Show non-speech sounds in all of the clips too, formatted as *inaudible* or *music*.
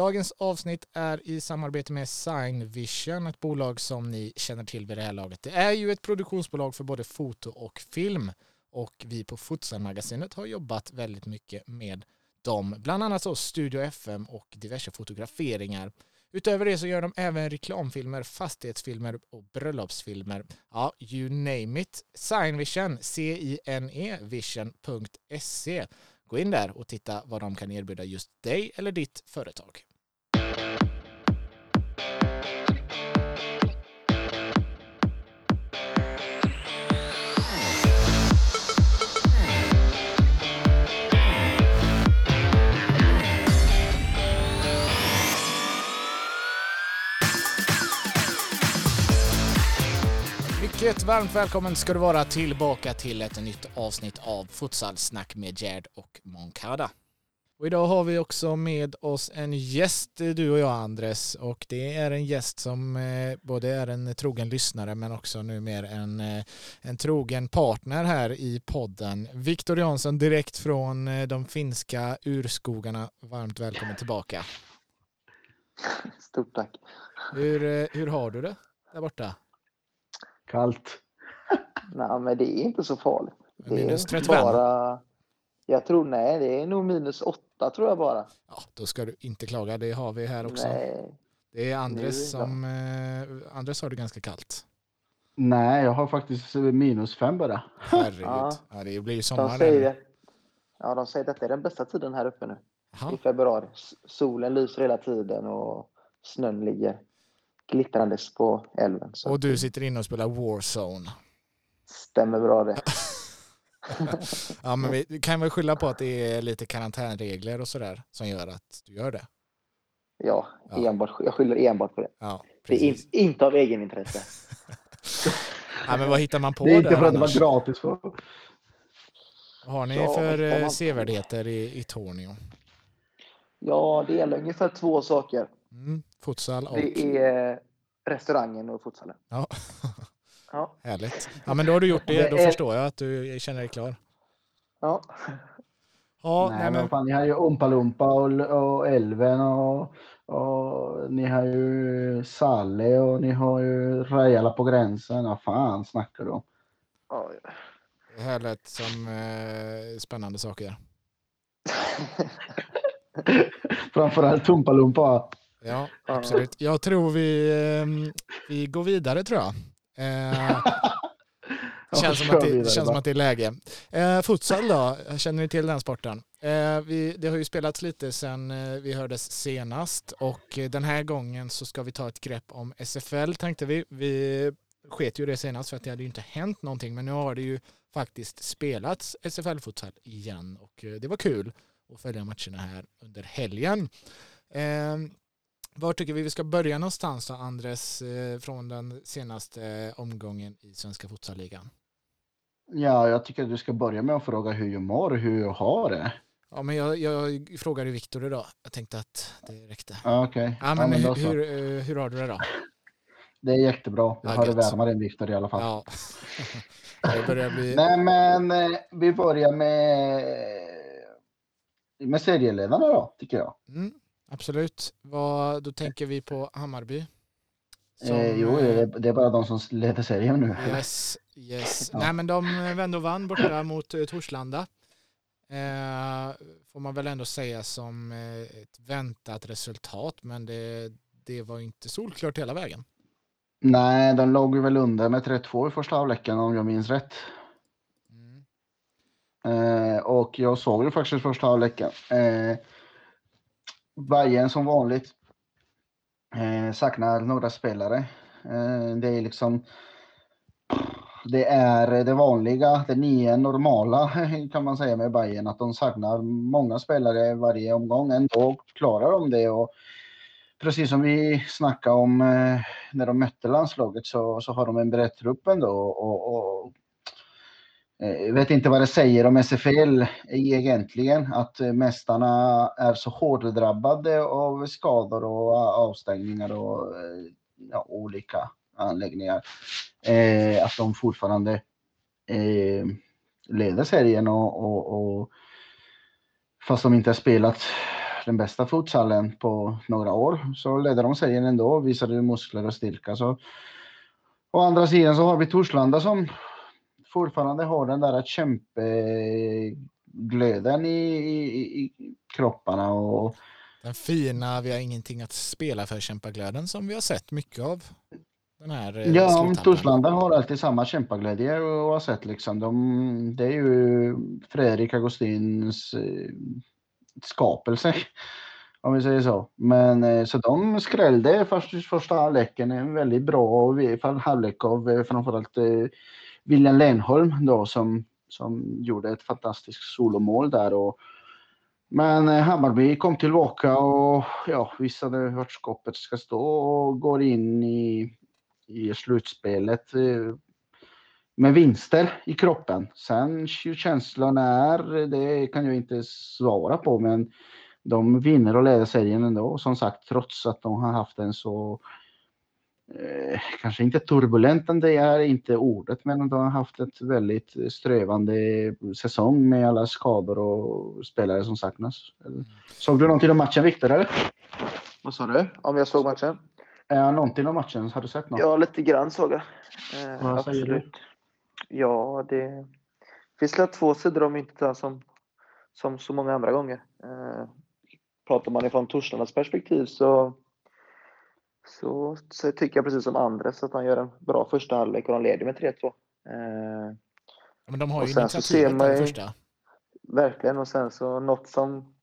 Dagens avsnitt är i samarbete med Signvision, ett bolag som ni känner till vid det här laget. Det är ju ett produktionsbolag för både foto och film och vi på Futsalmagasinet har jobbat väldigt mycket med dem, bland annat så Studio FM och diverse fotograferingar. Utöver det så gör de även reklamfilmer, fastighetsfilmer och bröllopsfilmer. Ja, you name it. Signvision, C-I-N-E, vision.se. Gå in där och titta vad de kan erbjuda just dig eller ditt företag. Mycket varmt välkommen ska du vara tillbaka till ett nytt avsnitt av Futsalsnack med Gerd och Moncada. Och idag har vi också med oss en gäst, du och jag Andres, och det är en gäst som eh, både är en trogen lyssnare men också numera en, eh, en trogen partner här i podden. Viktor Jansson direkt från eh, de finska urskogarna. Varmt välkommen tillbaka. Stort tack. Hur, hur har du det där borta? Kallt. *laughs* Nej, men det är inte så farligt. Det Minus är 35? bara... Jag tror, nej, det är nog minus 8 tror jag bara. Ja, då ska du inte klaga. Det har vi här också. Nej. Det är Andres det som... Eh, Andres har det ganska kallt. Nej, jag har faktiskt minus fem bara. Herregud. Ja. Ja, det blir ju De sommar. säger, där. ja, de säger att detta är den bästa tiden här uppe nu. Jaha. I februari. Solen lyser hela tiden och snön ligger glittrandes på älven. Så Och du sitter inne och spelar Warzone. stämmer bra det. *laughs* *laughs* Ja, men vi kan väl skylla på att det är lite karantänregler och sådär som gör att du gör det. Ja, Ja. Enbart, jag skyller enbart på det. Ja, Det är in, inte av egenintresse. *laughs* Ja, men vad hittar man på *laughs* Det är inte där för att det var gratis. För... Vad har ni Ja, för eh, man sevärdheter i, i Tornio? Ja, det gäller ungefär två saker. Mm, futsal och... Det är restaurangen och futsalen. Ja, Ja. härligt. Ja, men då har du gjort det. Det Då är- förstår jag att du känner dig klar. Ja. Ja, nej, nej, men fan, ni har ju Umpalumpa och, och Älven och, och ni har ju Salle och ni har ju Rajala på gränsen. Vad fan snackar du om? Ja, Det här lät som eh, spännande saker. *laughs* Framförallt Tumpalumpa. Ja, Ja. absolut. Jag tror vi, eh, vi går vidare tror jag. Eh, *laughs* känns, som att det, känns som att det är läge. Eh, futsal då, känner ni till den sporten? Eh, vi, det har ju spelats lite sedan eh, vi hördes senast och eh, den här gången så ska vi ta ett grepp om SFL tänkte vi. Vi sket ju det senast för att det hade ju inte hänt någonting men nu har det ju faktiskt spelats SFL-futsal igen och eh, det var kul att följa matcherna här under helgen. Var tycker vi vi ska börja någonstans då, Andres, eh, från den senaste eh, omgången i Svenska futsalligan? Ja, jag tycker att du ska börja med att fråga hur jag mår och hur jag har det. Ja, men jag, jag frågade Viktor idag. Jag tänkte att det räckte. Ja, Okej. Ja, men, då hur, så. hur, eh, hur har du det då? *laughs* Det är jättebra. Jag Ja, har det gött. varmare än Viktor i alla fall. Ja. *laughs* det börjar bli... *laughs* Nej, men vi börjar med, med serieledarna då, tycker jag. Mm, absolut. Vad, då tänker vi på Hammarby. Som, eh, jo, eh, det, är bara de som leder serien nu. Yes, yes. *laughs* Ja. Nej, men de vände och vann borta mot eh, Torslanda. Eh, får man väl ändå säga som eh, ett väntat resultat, men det, det var inte solklart hela vägen. Nej, de låg väl under med 3-2 i första halvleken om jag minns rätt. Mm. Eh, och jag såg ju faktiskt första halvleken. Eh, Bayern som vanligt eh, saknar några spelare. Eh, det är liksom det är det vanliga, det nya normala *laughs* kan man säga med Bayern att de saknar många spelare varje omgång. Ändå klarar de det och precis som vi snackade om eh, när de mötte landslaget så, så har de en bredd trupp ändå och, och Eh, jag vet inte vad det säger om SFL egentligen, att eh, mästarna är så hårt drabbade av skador och eh, avstängningar och ja, olika anläggningar. Eh, att de fortfarande eh, leder serien och, och, och fast de inte har spelat den bästa futsalen på några år. Så leder de serien ändå och visade muskler och styrka. Så. Å andra sidan så har vi Torslanda som fortfarande har den där kämpeglöden i, i, i kropparna. Och, den fina, vi har ingenting att spela för kämpaglöden som vi har sett mycket av. Den här eh, ja, Torslanda har alltid samma kämpaglädje och har sett liksom. De, det är ju Fredrik Agostins eh, skapelse. *laughs* Om vi säger så. Men eh, så de skrällde först, första halvleken en väldigt bra halvlek av framförallt William Lenholm då som, som gjorde ett fantastiskt solomål där. Och, men eh, Hammarby kom tillbaka och ja, visade vart skåpet ska stå och går in i i slutspelet eh, med vinster i kroppen. Sen hur känslan är, det kan jag inte svara på, men de vinner och leder serien ändå, som sagt, trots att de har haft en så eh, kanske inte turbulent, det är inte ordet, men de har haft ett väldigt strövande säsong med alla skador och spelare som saknas. Såg du någonting om matchen, Viktor? Eller? Vad sa du? Om jag såg matchen? Ja, någonting om matchen? Har du sett något? Ja, lite grann såg jag. Eh, Vad säger du? Ja, det finns två sidor om inte som, som så många andra gånger. Eh, pratar man ifrån Torslandas perspektiv så, så, så, tycker jag precis som Andres att han gör en bra första halvlek och de leder med 3-2. Eh, men de har ju initiativet den första. Verkligen, och sen så något som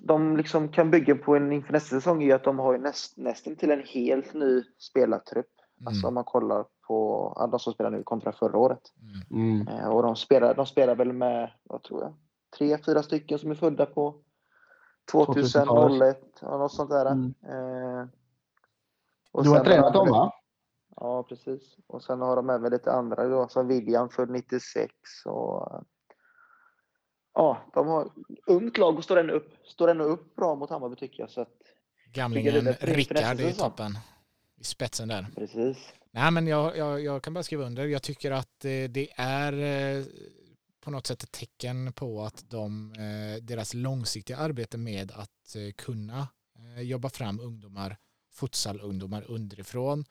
de liksom kan bygga på en inför nästa säsong är att de har näst, nästan till en helt ny spelartrupp. Mm. Alltså om man kollar på de som spelar nu kontra förra året. Mm. Eh, och de spelar, de spelar väl med, vad tror jag, tre, fyra stycken som är födda på 2001, och något sånt där. Mm. Eh, du har tränat dem va? Ja, precis. Och sen har de även lite andra då, som William född 96 och ja, de har ungt lag och står ändå upp, står ändå upp bra mot Hammarby tycker jag. Så att, Gamlingen Rickard i toppen. I spetsen där. Precis. Nej men jag, jag, jag kan bara skriva under. Jag tycker att eh, det är eh, på något sätt ett tecken på att de, eh, deras långsiktiga arbete med att kunna jobba fram ungdomar, futsal-ungdomar underifrån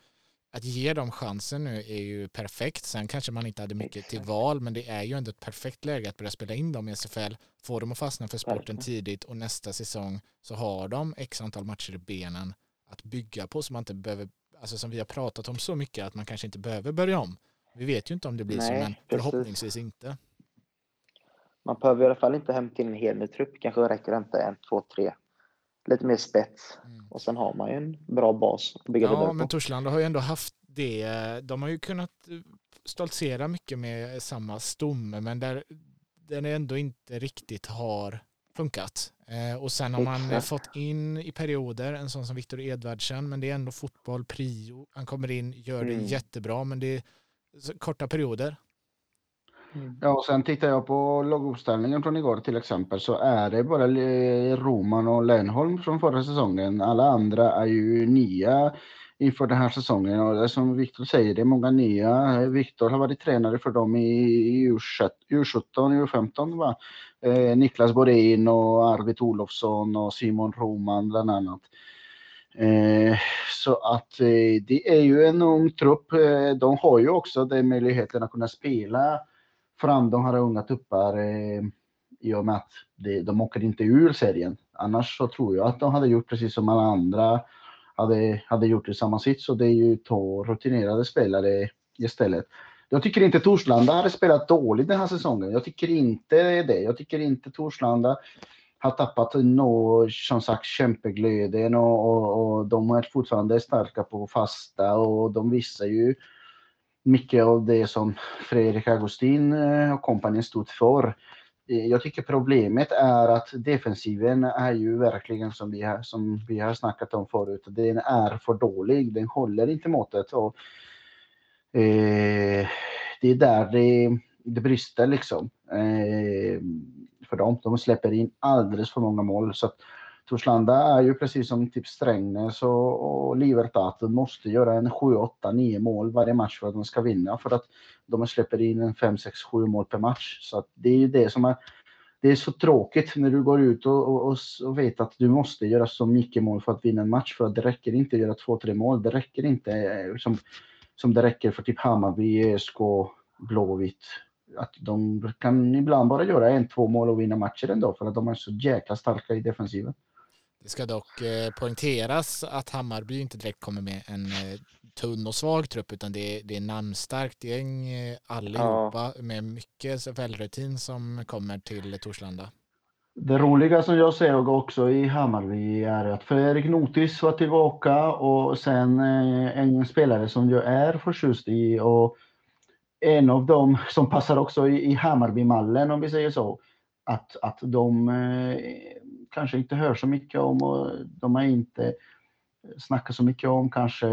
att ge dem chansen nu är ju perfekt. Sen kanske man inte hade mycket till val, men det är ju ändå ett perfekt läge att börja spela in dem i SFL, få dem att fastna för sporten tidigt och nästa säsong så har de x antal matcher i benen att bygga på så man inte behöver, alltså som vi har pratat om så mycket, att man kanske inte behöver börja om. Vi vet ju inte om det blir Nej, så, men förhoppningsvis inte. Man behöver i alla fall inte hämta in en hel ny trupp, kanske räcker det inte en, två, tre lite mer spets. Mm. Och sen har man ju en bra bas att bygga Ja, men Torslanda har ju ändå haft det. De har ju kunnat stoltsera mycket med samma stomme, men där den ändå inte riktigt har funkat. Eh, och sen har man fått in i perioder en sån som Viktor Edvardsen, men det är ändå fotboll, prio. Han kommer in, gör det mm. jättebra, men det är korta perioder. Mm. Ja, och sen tittar jag på laguppställningen från igår till exempel så är det bara eh, Roman och Lennholm från förra säsongen. Alla andra är ju nya inför den här säsongen och det är som Viktor säger, det är många nya. Viktor har varit tränare för dem i U17, U15 va? Eh, Niklas Borin och Arvid Olofsson och Simon Roman bland annat. Eh, så att eh, det är ju en ung trupp. Eh, de har ju också den möjligheten att kunna spela fram de här unga tuppar eh, i och med att det, de åker inte ur serien. Annars så tror jag att de hade gjort precis som alla andra hade, hade gjort i samma sits. Så det är ju två rutinerade spelare istället. Jag tycker inte Torslanda hade spelat dåligt den här säsongen. Jag tycker inte det. Jag tycker inte Torslanda har tappat nå, som sagt kämpeglöden och, och, och de är fortfarande starka på fasta och de visar ju mycket av det som Fredrik Augustin eh, och kompani stod för. Eh, jag tycker problemet är att defensiven är ju verkligen som vi har, som vi har snackat om förut. Den är för dålig. Den håller inte måttet. Och, eh, det är där det, det brister liksom. Eh, för dem. De släpper in alldeles för många mål. Så att, Torslanda är ju precis som typ Strängnäs och, och Libertad. De måste göra en 7, 8, 9 mål varje match för att de ska vinna. För att de släpper in en 5, 6, 7 mål per match. Så det är ju det som är det är så tråkigt när du går ut och, och, och, vet att du måste göra så mycket mål för att vinna en match. För att det räcker inte att göra två, tre mål. Det räcker inte eh, som, som det räcker för typ Hammarby, ÖSK, Blåvitt. Att de kan ibland bara göra en, två mål och vinna matcher ändå för att de är så jäkla starka i defensiven. Det ska dock eh, poängteras att Hammarby inte direkt kommer med en eh, tunn och svag trupp utan det är, det är namnstarkt gäng eh, allihopa ja. med mycket SFL-rutin som kommer till Torslanda. Det roliga som jag ser också i Hammarby är att Fredrik Notis var tillbaka och sen en spelare som jag är förtjust i och en av dem som passar också i Hammarby-mallen om vi säger så. Att, att de kanske inte hör så mycket om och de har inte snackat så mycket om kanske,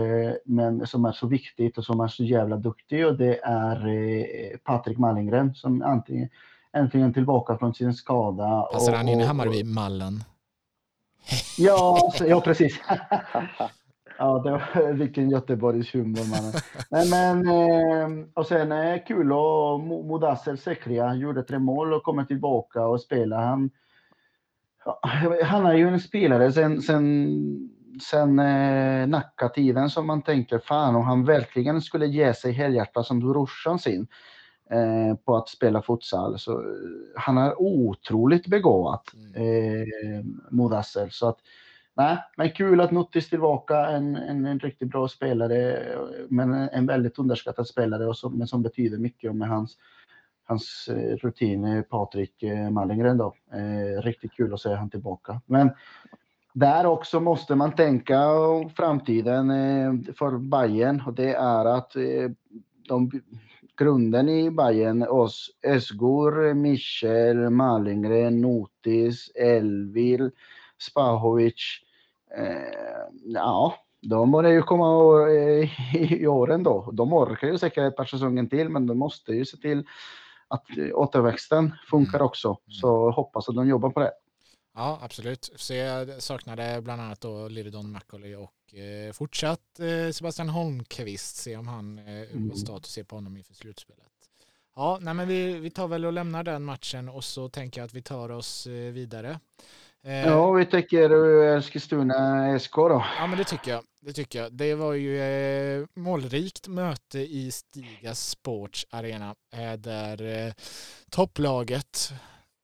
men som är så viktigt och som är så jävla duktig och det är eh, Patrik Mallingren som antingen äntligen tillbaka från sin skada. Passar han in i Hammarby-mallen? Ja, ja precis. *laughs* ja, det var, vilken Göteborgs humor mannen. Nej, men, eh, och sen är det kul och Modassel Sekria gjorde tre mål och kommer tillbaka och spelar. Han han är ju en spelare sen, sen, sen eh, Nacka-tiden som man tänker fan om han verkligen skulle ge sig helhjärtat som brorsan sin eh, på att spela futsal. Så, eh, han är otroligt begåvad, mm. eh, Modassel. Så att, nej, men kul att Nuttis tillbaka, en, en, en, riktigt bra spelare, men en väldigt underskattad spelare och som, men som betyder mycket med hans hans eh, rutin, Patrik eh, Mallengren då. Eh, riktigt kul att se han tillbaka. Men där också måste man tänka framtiden eh, för Bayern och det är att de, grunden i Bayern, oss, Özgur, Michel, Mallengren, Notis, Elvil, Spahovic. Eh, ja, de börjar ju komma *laughs* i åren då. De orkar ju säkert ett par säsonger till, men de måste ju se till att återväxten funkar mm. också. Mm. Så hoppas att de jobbar på det. Ja, absolut. Så jag saknade bland annat då Liridon Macaulay och eh, fortsatt eh, Sebastian Holmqvist. Se om han, eh, mm. status är på honom inför slutspelet. Ja, nej men vi, vi tar väl och lämnar den matchen och så tänker jag att vi tar oss eh, vidare. Eh, ja, vi tycker Eskilstuna SK då. Ja, men det tycker jag. Det tycker jag. Det var ju eh, målrikt möte i Stiga Sports Arena eh, där eh, topplaget,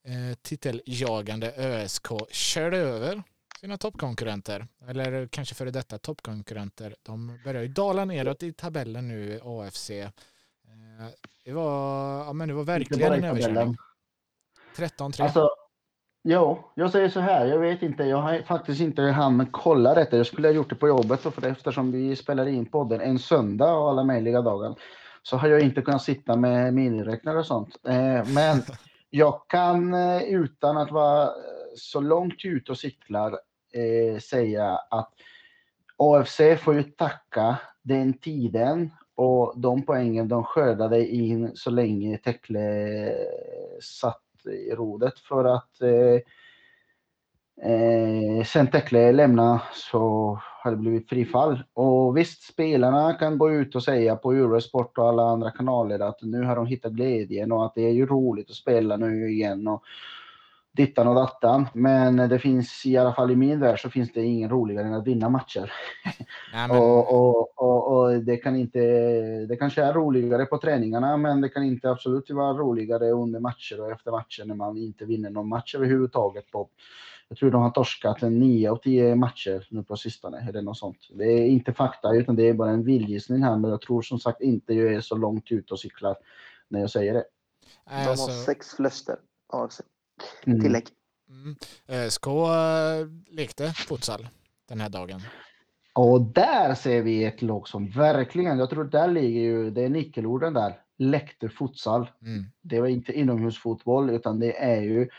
eh, titeljagande ÖSK, körde över sina toppkonkurrenter. Eller kanske före detta toppkonkurrenter. De börjar ju dala neråt i tabellen nu, AFC. Eh, det var, ja, men det var verkligen en överkörning. 13-3. Alltså, Jo, jag säger så här. Jag vet inte. Jag har faktiskt inte hann kolla detta. Jag skulle ha gjort det på jobbet för eftersom vi spelar in podden en söndag och alla möjliga dagar så har jag inte kunnat sitta med miniräknare och sånt. Eh, men jag kan eh, utan att vara eh, så långt ute och cyklar säga att AFC får ju tacka den tiden och de poängen de skördade in så länge Tekle satt i rodet för att eh, eh, sen Tekle lämnade så har det blivit frifall. Och visst, spelarna kan gå ut och säga på Eurosport och alla andra kanaler att nu har de hittat glädjen och att det är ju roligt att spela nu igen. Och, dittan och dattan. Men det finns i alla fall i min värld så finns det ingen roligare än att vinna matcher. Nej, *laughs* men... och, och, och, och, det kan inte, det kanske är roligare på träningarna, men det kan inte absolut vara roligare under matcher och efter matcher när man inte vinner någon match överhuvudtaget. På, jag tror de har torskat en 9 av 10 matcher nu på sistone, eller något sånt. Det är inte fakta, utan det är bara en viljgissning här, men jag tror som sagt inte jag är så långt ute och cyklar när jag säger det. De har alltså... sex förluster. Mm. Tillägg. Mm. Eh, SK eh, lekte futsal den här dagen. Och där ser vi ett lag som verkligen, jag tror där ligger ju, det är nyckelorden där, läckte futsal. Mm. Det var inte inomhusfotboll utan det är ju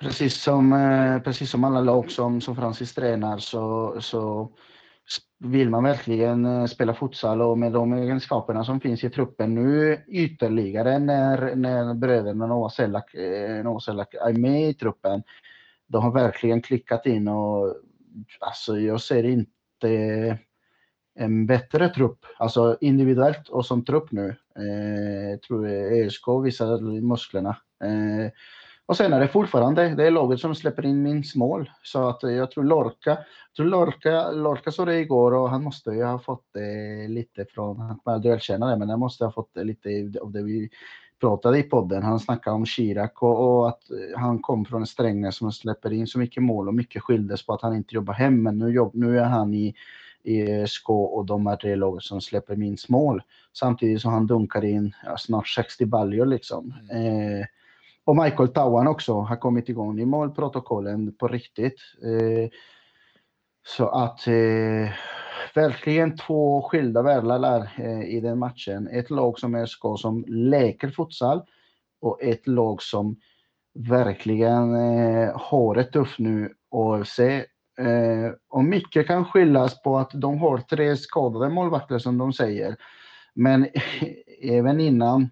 precis som, eh, precis som alla lag som, som Francis tränar så, så vill man verkligen eh, spela futsal och med de egenskaperna som finns i truppen nu ytterligare när, när bröderna Noah Selak, eh, Noah Selak är med i truppen. De har verkligen klickat in och alltså jag ser inte en bättre trupp, alltså individuellt och som trupp nu. Eh, tror jag visar musklerna. Eh, och sen är det fortfarande det är laget som släpper in minst mål. Så att jag tror Lorca, jag tror Lorca, Lorca såg det igår och han måste ju ha fått det lite från, han kommer erkänna det, men han måste ha fått det lite av det vi pratade i podden. Han snackade om Chirac och, och, att han kom från Strängnäs som släpper in så mycket mål och mycket skildes på att han inte jobbar hem. Men nu, jobb, nu är han i, i Skå och de är det laget som släpper minst mål. Samtidigt som han dunkar in ja, snart 60 baljor liksom. Mm. Eh, och Michael Tawan också har kommit igång i målprotokollen på riktigt. Eh, så att eh, verkligen två skilda världar eh, i den matchen. Ett lag som SK som leker futsal och ett lag som verkligen eh, har det tufft nu, AFC. Eh, och mycket kan skyllas på att de har tre skadade målvakter som de säger. Men *laughs* även innan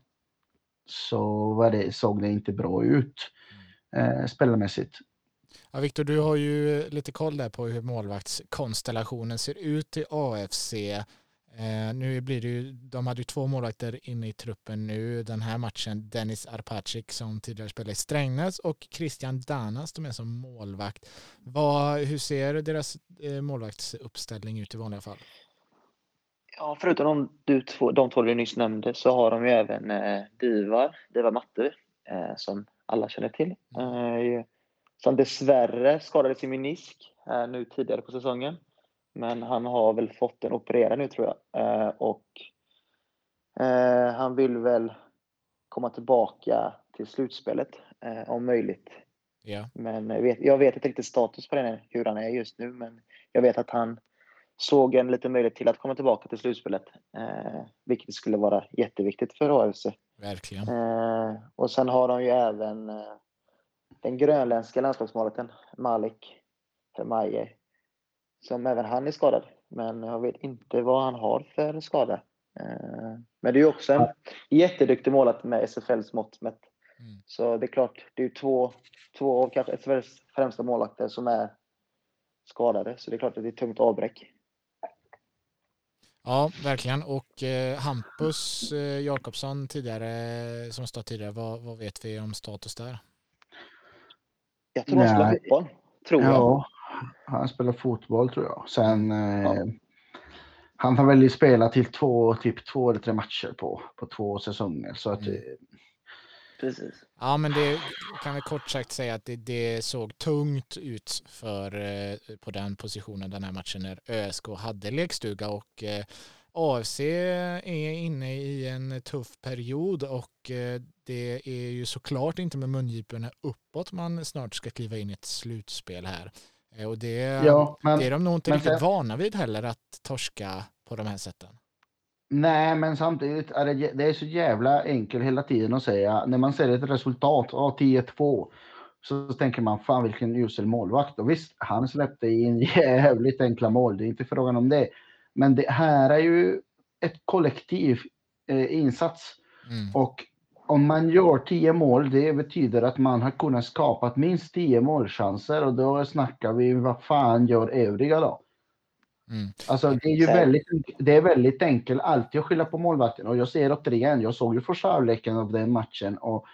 så var det, såg det inte bra ut eh, spelarmässigt. Ja, Viktor, du har ju lite koll där på hur målvaktskonstellationen ser ut i AFC. Eh, nu blir det ju, de hade ju två målvakter inne i truppen nu den här matchen. Dennis Arpacik som tidigare spelade i Strängnäs och Christian Danas de är som målvakt. Vad, hur ser deras eh, målvaktsuppställning ut i vanliga fall? Ja, förutom de, du två, de två vi nyss nämnde så har de ju även eh, Divar, Divar Matte, eh, som alla känner till. Eh, som dessvärre skadade sin menisk eh, nu tidigare på säsongen. Men han har väl fått den opererad nu tror jag. Eh, och eh, han vill väl komma tillbaka till slutspelet eh, om möjligt. Yeah. Men jag vet, jag vet inte riktigt status på den, hur han är just nu. Men jag vet att han såg en liten möjlighet till att komma tillbaka till slutspelet. Eh, vilket skulle vara jätteviktigt för AFC. Verkligen. Eh, och sen har de ju även eh, den grönländska landslagsmålvakten Malik Hermaye, som även han är skadad. Men jag vet inte vad han har för skada. Eh, men det är också en jätteduktig målvakt med SFLs mått mätt. Mm. Så det är klart, det är två, två av kanske SFLs främsta målvakter som är skadade. Så det är klart att det är ett tungt avbräck. Ja, verkligen. Och eh, Hampus eh, Jakobsson tidigare, som stått tidigare, vad, vad vet vi om status där? Jag tror han spelar fotboll. Tror jag. Ja, han spelar fotboll tror jag. Sen ja. eh, han har väl spelat till två, typ två eller tre matcher på, på två säsonger. Så att, mm. Precis. Ja, men det kan vi kort sagt säga att det, det såg tungt ut för eh, på den positionen den här matchen när ÖSK hade lekstuga och eh, AFC är inne i en tuff period och eh, det är ju såklart inte med mungiporna uppåt man snart ska kliva in i ett slutspel här. Eh, och det, ja, men, det är de nog inte riktigt vana vid heller att torska på de här sätten. Nej, men samtidigt är det, det är så jävla enkelt hela tiden att säga när man ser ett resultat, ja, 10-2, så tänker man fan vilken usel målvakt. Och visst, han släppte in *laughs* jävligt enkla mål, det är inte frågan om det. Men det här är ju ett kollektiv eh, insats. Mm. Och om man gör tio mål, det betyder att man har kunnat skapa minst tio målchanser och då snackar vi vad fan gör övriga då? Mm. Alltså det är ju väldigt, det är väldigt enkelt alltid att skylla på målvakten och jag ser återigen, jag såg ju första halvleken av den matchen och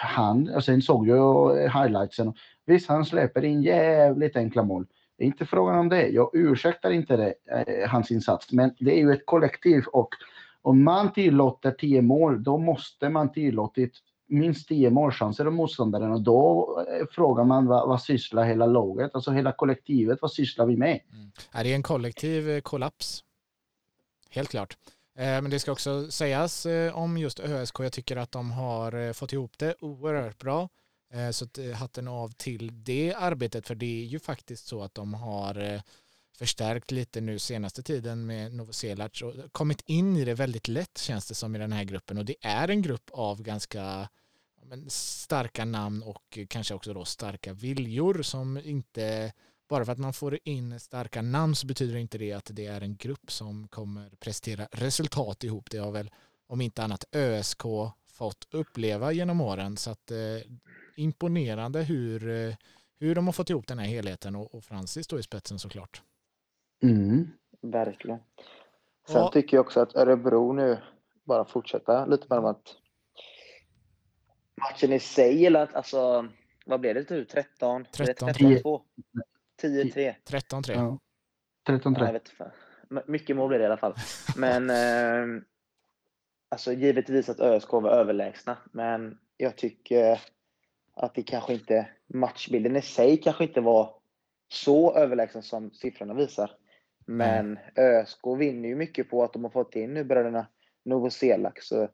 han, och sen såg jag highlightsen. Visst, han släpper in jävligt enkla mål. Det är inte frågan om det. Jag ursäktar inte det, eh, hans insats, men det är ju ett kollektiv och om man tillåter 10 mål, då måste man tillåtit minst tio målchanser av motståndaren och då frågar man vad, vad sysslar hela laget, alltså hela kollektivet, vad sysslar vi med? Mm. Är det en kollektiv eh, kollaps? Helt klart. Eh, men det ska också sägas eh, om just ÖSK, jag tycker att de har fått ihop det oerhört bra. Så hatten av till det arbetet för det är ju faktiskt så att de har förstärkt lite nu senaste tiden med Novoselac och kommit in i det väldigt lätt känns det som i den här gruppen och det är en grupp av ganska starka namn och kanske också då starka viljor som inte bara för att man får in starka namn så betyder inte det att det är en grupp som kommer prestera resultat ihop. Det har väl om inte annat ÖSK fått uppleva genom åren så att eh, imponerande hur, eh, hur de har fått ihop den här helheten och, och Francis står i spetsen såklart. Mm. Verkligen. Sen ja. tycker jag också att Örebro nu bara fortsätta lite med att matchen i sig, eller alltså, vad blev det nu? 13? 13 2 10-3. 13-3. Ja. 13-3. Ja, Mycket mål blev det i alla fall. Men *laughs* eh, alltså givetvis att ÖSK var överlägsna, men jag tycker att det kanske inte, matchbilden i sig kanske inte var så överlägsen som siffrorna visar. Men mm. ÖSK vinner ju mycket på att de har fått in nu bröderna Novoselak. Så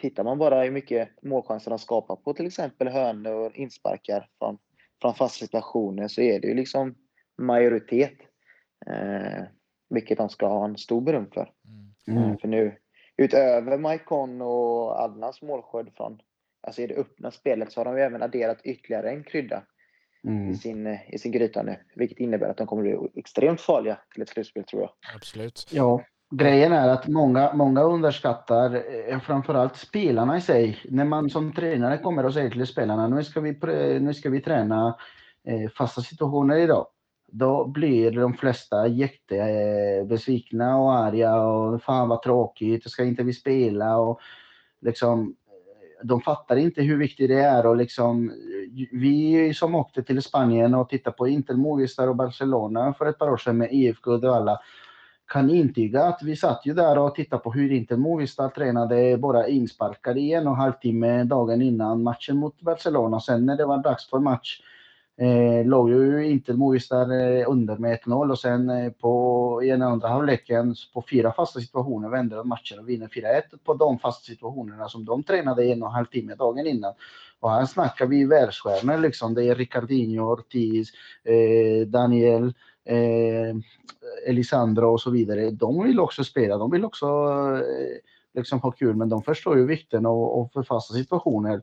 tittar man bara hur mycket målchanser de skapar på till exempel hörnor och insparkar från, från fasta situationer så är det ju liksom majoritet. Eh, vilket de ska ha en stor beröm för. Mm. Eh, för nu, utöver Maikon och Adnans målskörd från alltså i det öppna spelet så har de ju även adderat ytterligare en krydda mm. i, sin, i sin gryta nu. Vilket innebär att de kommer bli extremt farliga till ett slutspel tror jag. Absolut. Ja, grejen är att många, många underskattar eh, framförallt spelarna i sig. När man som tränare kommer och säger till spelarna nu ska vi, nu ska vi träna eh, fasta situationer idag. Då blir de flesta jättebesvikna och arga och fan vad tråkigt, ska inte vi spela och liksom de fattar inte hur viktigt det är och liksom vi som åkte till Spanien och tittade på Inter Movistar och Barcelona för ett par år sedan med IFK Uddevalla kan intyga att vi satt ju där och tittade på hur Inter Movistar tränade bara insparkar i en och en halv timme dagen innan matchen mot Barcelona. Sen när det var dags för match Eh, låg ju inte Movistar eh, under med 1-0 och sen eh, på, i den andra halvleken på fyra fasta situationer vände de matchen och vinner 4-1 på de fasta situationerna som de tränade en och en halv timme dagen innan. Och här snackar vi världsstjärnor liksom. Det är Ricardinho, Ortiz, eh, Daniel, eh, Elisandro och så vidare. De vill också spela, de vill också eh, liksom ha kul, men de förstår ju vikten av, av för fasta situationer.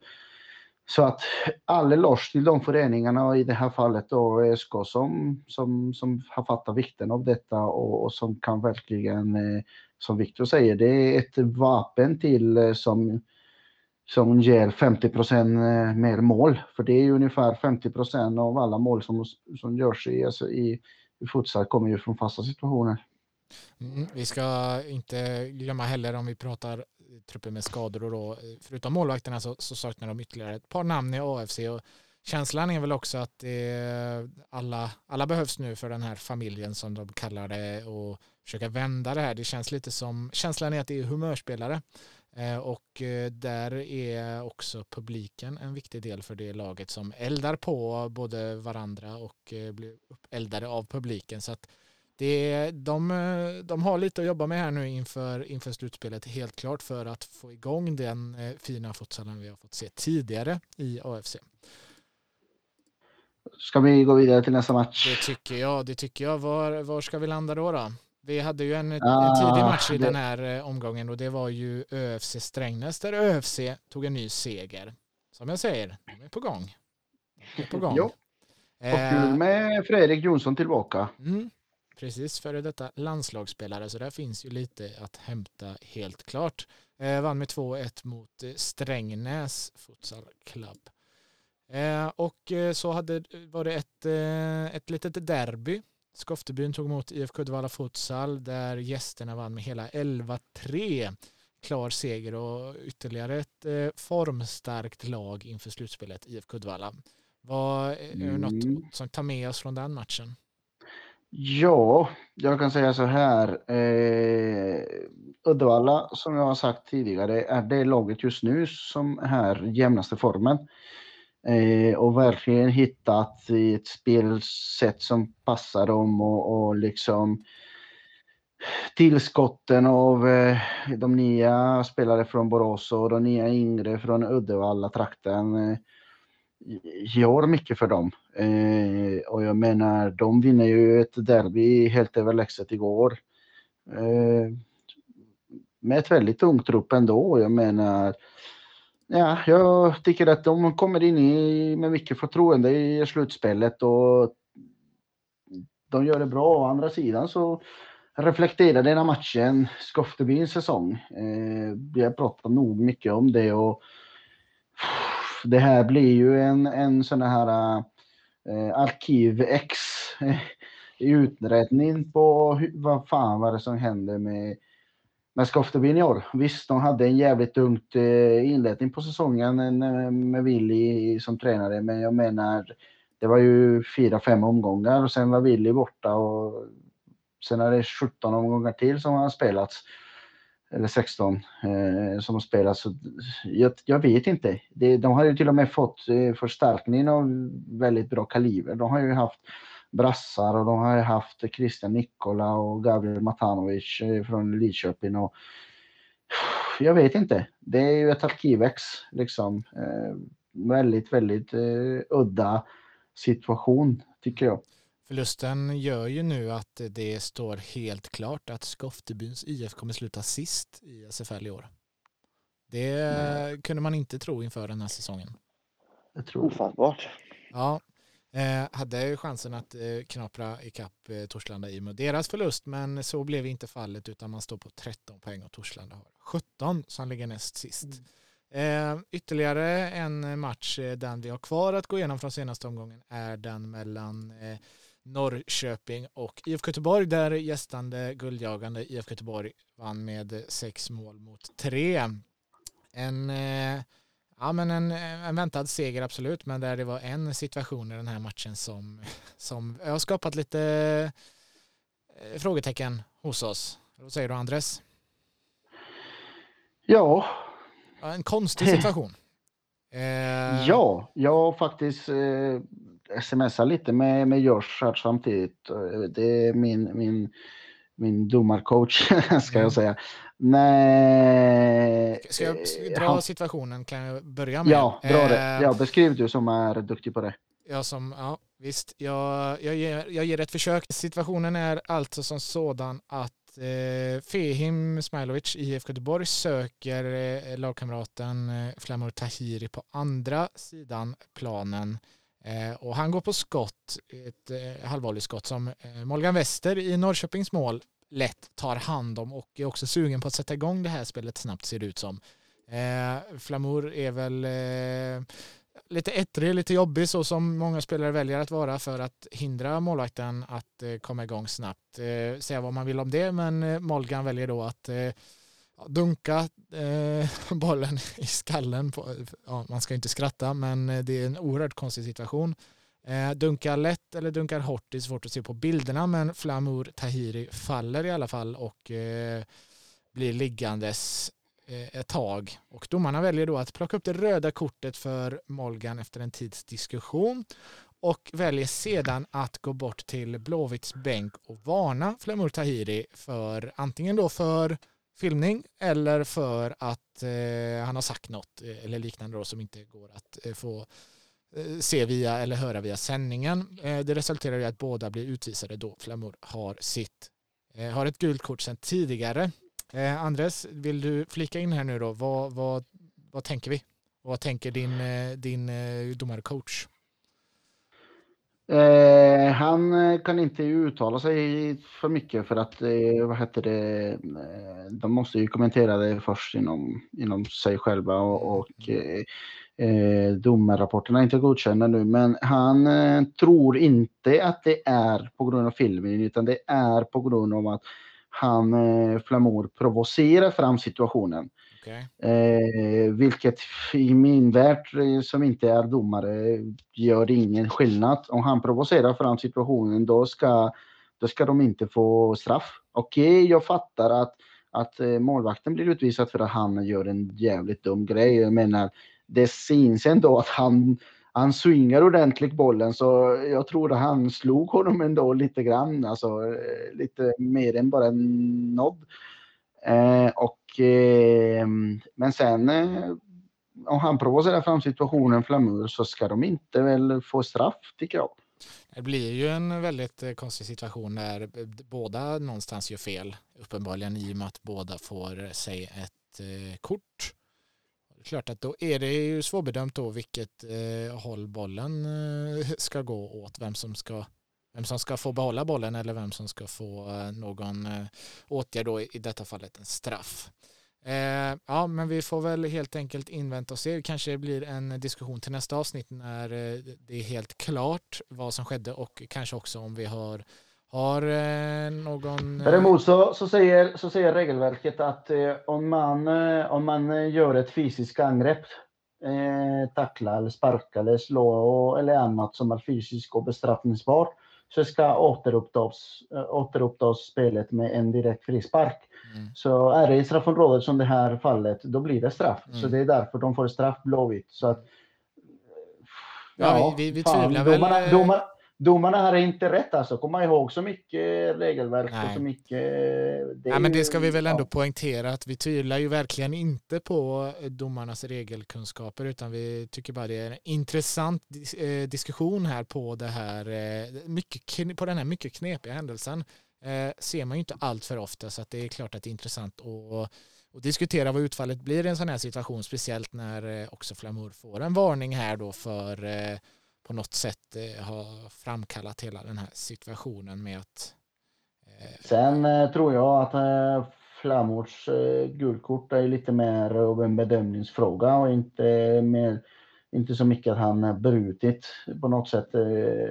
Så att all eloge till de föreningarna och i det här fallet då SK som, som, som har fattat vikten av detta och, och som kan verkligen, eh, som Viktor säger, det är ett vapen till eh, som, som ger 50 procent eh, mer mål. För det är ju ungefär 50 procent av alla mål som, som görs i, alltså i, i futsal kommer ju från fasta situationer. Mm, vi ska inte glömma heller om vi pratar trupper med skador och då, eh, förutom målvakterna så, så saknar de ytterligare ett par namn i AFC och känslan är väl också att eh, alla, alla behövs nu för den här familjen som de kallar det och försöka vända det här. Det känns lite som, känslan är att det är humörspelare. Eh, och eh, där är också publiken en viktig del för det laget som eldar på både varandra och eh, blir uppeldade av publiken. Så att det, de, de har lite att jobba med här nu inför, inför slutspelet helt klart för att få igång den eh, fina futsalen vi har fått se tidigare i AFC. Ska vi gå vidare till nästa match? Det tycker jag. Det tycker jag. Var, var ska vi landa då? då? Vi hade ju en, ah, en tidig match i den här eh, omgången och det var ju ÖFC Strängnäs där ÖFC tog en ny seger. Som jag säger, de är på gång. De är på gång. jo. Och eh, med Fredrik Jonsson tillbaka. Mm. Precis, före detta landslagsspelare, så där finns ju lite att hämta helt klart. Eh, vann med 2-1 mot eh, Strängnäs Futsal Club. Eh, och eh, så hade, var det ett, eh, ett litet derby. Skoftebyn tog emot IFK Uddevalla Futsal där gästerna vann med hela 11-3. Klar seger och ytterligare ett eh, formstarkt lag inför slutspelet IFK Uddevalla. Vad är det något mm. som tar med oss från den matchen? Ja, jag kan säga så här. Eh, Uddevalla, som jag har sagt tidigare, är det laget just nu som är jämnaste formen. Eh, och verkligen hittat ett spelsätt som passar dem och, och liksom tillskotten av eh, de nya spelare från Borås och de nya yngre från Uddevalla-trakten. Eh, Gör mycket för dem. Eh, och jag menar, de vinner ju ett derby helt överlägset igår. Eh, med ett väldigt ungt trupp ändå. Jag menar, ja, jag tycker att de kommer in i, med mycket förtroende i slutspelet och de gör det bra. Å andra sidan så reflekterar denna matchen Skoftebyns säsong. Eh, vi har pratat nog mycket om det och det här blir ju en, en sån här eh, Arkiv X eh, utredning på hur, vad fan var det som hände med, med Skoftebyn i år. Visst, de hade en jävligt ungt eh, inledning på säsongen eh, med Willy som tränare, men jag menar, det var ju fyra, fem omgångar och sen var Willy borta och sen är det 17 omgångar till som har spelats. Eller 16 eh, som har spelats. Jag, jag, vet inte. Det, de har ju till och med fått eh, förstärkning av väldigt bra kaliber. De har ju haft brassar och de har ju haft Christian Nikola och Gabriel Matanovic eh, från Lidköping. Och, jag vet inte. Det är ju ett arkivex liksom. Eh, väldigt, väldigt eh, udda situation tycker jag. Förlusten gör ju nu att det står helt klart att Skoftebyns IF kommer sluta sist i SFL i år. Det Nej. kunde man inte tro inför den här säsongen. Jag tror Ofattbart. Ja, eh, hade chansen att eh, knapra ikapp eh, Torslanda i med deras förlust, men så blev inte fallet utan man står på 13 poäng och Torslanda har 17 som ligger näst sist. Mm. Eh, ytterligare en match, eh, den vi har kvar att gå igenom från senaste omgången, är den mellan eh, Norrköping och IFK Göteborg där gästande guldjagande IFK Göteborg vann med sex mål mot tre. En, eh, ja, men en, en väntad seger absolut, men där det var en situation i den här matchen som, som har skapat lite eh, frågetecken hos oss. Vad säger du Andres? Ja. En konstig situation. *laughs* Eh... Ja, jag faktiskt eh, smsa lite med, med Josh här samtidigt. Det är min, min, min domarcoach, *laughs* ska jag mm. säga. Nej. Ska jag dra han, situationen? Kan jag börja med? Ja, dra det. Eh, ja, beskriv du som är duktig på det. Ja, som, ja visst. Jag, jag, ger, jag ger ett försök. Situationen är alltså som sådan att eh, Fehim Smailovic i IFK Göteborg söker eh, lagkamraten eh, Flamur Tahiri på andra sidan planen Eh, Eh, och han går på skott, ett eh, halvvolleyskott som eh, Wester i Norrköpings mål lätt tar hand om och är också sugen på att sätta igång det här spelet snabbt ser det ut som. Eh, Flamour är väl eh, lite ettrig, lite jobbig så som många spelare väljer att vara för att hindra målvakten att komma igång snabbt. Säga vad man vill om det men Molgan väljer då att dunka eh, *laughs* bollen i skallen. På, ja, man ska inte skratta, men eh, det är en oerhört konstig situation. Eh, dunkar lätt eller dunkar hårt, det är svårt att se på bilderna, men Flamour Tahiri faller i alla fall och eh, blir liggandes eh, ett tag. Och domarna väljer då att plocka upp det röda kortet för Molgan efter en tids diskussion och väljer sedan att gå bort till Blåvitts bänk och varna Flamour Tahiri för antingen då för filmning eller för att eh, han har sagt något eh, eller liknande då, som inte går att eh, få eh, se via eller höra via sändningen. Eh, det resulterar i att båda blir utvisade då Flamur har sitt eh, har ett gult kort sedan tidigare. Eh, Andres, vill du flika in här nu då? Vad, vad, vad tänker vi? Vad tänker din, din domarcoach? Eh, han eh, kan inte uttala sig för mycket för att, eh, vad heter det, eh, de måste ju kommentera det först inom, inom sig själva och, och eh, eh domarrapporterna är inte godkända nu. Men han eh, tror inte att det är på grund av filmen utan det är på grund av att han, eh, Flamour, provocerar fram situationen. Okay. Eh, vilket i min värld, eh, som inte är domare, gör ingen skillnad. Om han provocerar fram situationen, då ska, då ska de inte få straff. Okej, okay, jag fattar att, att eh, målvakten blir utvisad för att han gör en jävligt dum grej. Jag menar, det syns ändå att han, han swingar ordentligt bollen så jag tror att han slog honom ändå lite grann, alltså eh, lite mer än bara en nobb. Eh, och, Ehm, men sen eh, om han provocerar fram situationen Flamur så ska de inte väl få straff tycker jag. Det blir ju en väldigt eh, konstig situation när båda någonstans gör fel uppenbarligen i och med att båda får sig ett eh, kort. Klart att då är det ju svårbedömt då vilket eh, håll bollen eh, ska gå åt, vem som ska vem som ska få behålla bollen eller vem som ska få eh, någon eh, åtgärd då i detta fallet en straff. Eh, ja, men vi får väl helt enkelt invänta och se. Kanske blir en diskussion till nästa avsnitt när det är helt klart vad som skedde och kanske också om vi har, Har eh, någon... Däremot så, så, säger, så säger regelverket att eh, om, man, eh, om man gör ett fysiskt angrepp, eh, tackla eller sparka eller slå eller annat som är fysiskt och bestraffningsbart, så ska återupptas, eh, återupptas spelet med en direkt frispark. Mm. Så är det i straffområdet som det här fallet, då blir det straff. Mm. Så det är därför de får straff Blåvitt. Så att, ja, ja, vi, vi fan, tvivlar väl... Domarna, domarna har inte rätt alltså. Komma ihåg så mycket regelverk Nej. och så mycket... Det, ja, men det ska vi väl ändå ja. poängtera att vi tvivlar ju verkligen inte på domarnas regelkunskaper utan vi tycker bara det är en intressant eh, diskussion här på det här, eh, mycket, på den här mycket knepiga händelsen. Eh, ser man ju inte allt för ofta så att det är klart att det är intressant att och diskutera vad utfallet blir i en sån här situation, speciellt när också Flamur får en varning här då för på något sätt eh, har framkallat hela den här situationen med att... Eh, Sen eh, tror jag att Flamors guldkort är lite mer av en bedömningsfråga och inte, mer, inte så mycket att han brutit på något sätt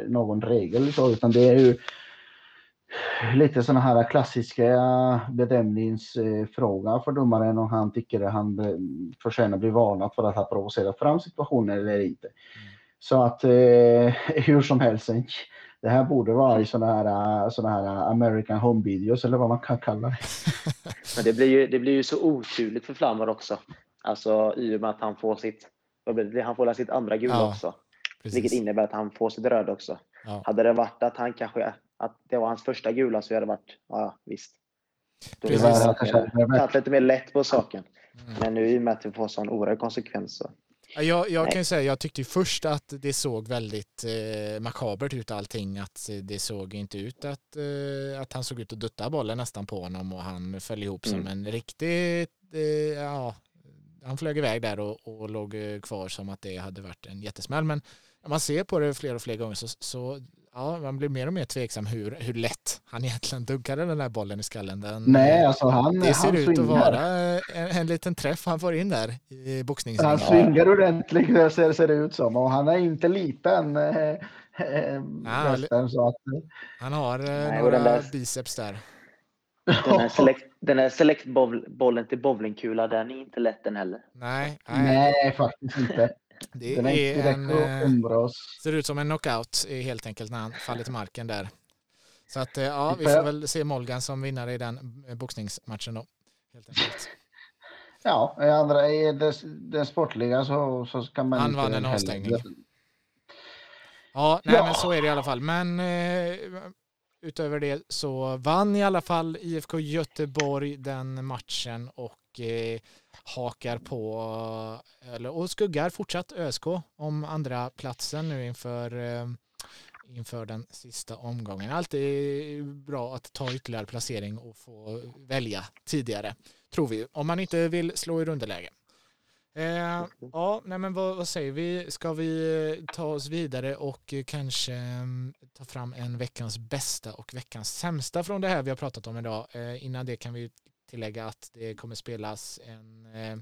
någon regel så, utan det är ju lite sådana här klassiska bedömningsfråga för domaren om han tycker att han förtjänar att bli varnad för att ha provocerat fram situationen eller inte. Mm. Så att eh, *laughs* hur som helst, det här borde vara i sådana här, såna här American Home Videos eller vad man kan kalla det. *laughs* Men det blir ju, det blir ju så oturligt för Flammar också. Alltså i och med att han får sitt, han får sitt andra gula ja, också. Precis. Vilket innebär att han får sitt röda också. Ja. Hade det varit att han kanske, att det var hans första gula så hade det varit, ja visst. Då hade det tagit lite mer lätt på saken. Mm. Men nu i och med att det får sån oerhörd konsekvens så jag, jag kan säga, jag tyckte först att det såg väldigt eh, makabert ut allting. Att det såg inte ut att, eh, att han såg ut att dutta bollen nästan på honom och han föll ihop mm. som en riktig, eh, ja, han flög iväg där och, och låg kvar som att det hade varit en jättesmäll. Men när man ser på det fler och fler gånger så, så ja, man blir mer och mer tveksam hur, hur lätt han egentligen dunkade den där bollen i skallen. Den, Nej, alltså han Det ser han ut att vara en, en liten träff han får in där i boxningsringen. Han svingar ordentligt, det ser, ser det ut som. Och han är inte liten. Eh, eh, ja, resten, så att, han har eh, Nej, några där, biceps där. Den här select, den här select bollen till bowlingkula, den är inte lätt den heller. Nej, nej, nej faktiskt inte. Det är, är en, eh, ser ut som en knockout helt enkelt när han faller till marken där. Så att eh, ja, vi får väl se Molgan som vinnare i den eh, boxningsmatchen då. Helt enkelt. Ja, i andra i den sportliga så, så kan man Han vann en avstängning. Ja, nej, ja. men så är det i alla fall. Men eh, utöver det så vann i alla fall IFK Göteborg den matchen och eh, hakar på eller, och skuggar fortsatt ÖSK om andra platsen nu inför eh, inför den sista omgången. Alltid bra att ta ytterligare placering och få välja tidigare, tror vi, om man inte vill slå i underläge. Eh, ja, nej men vad, vad, säger vi? Ska vi ta oss vidare och kanske mm, ta fram en veckans bästa och veckans sämsta från det här vi har pratat om idag? Eh, innan det kan vi tillägga att det kommer spelas en, eh,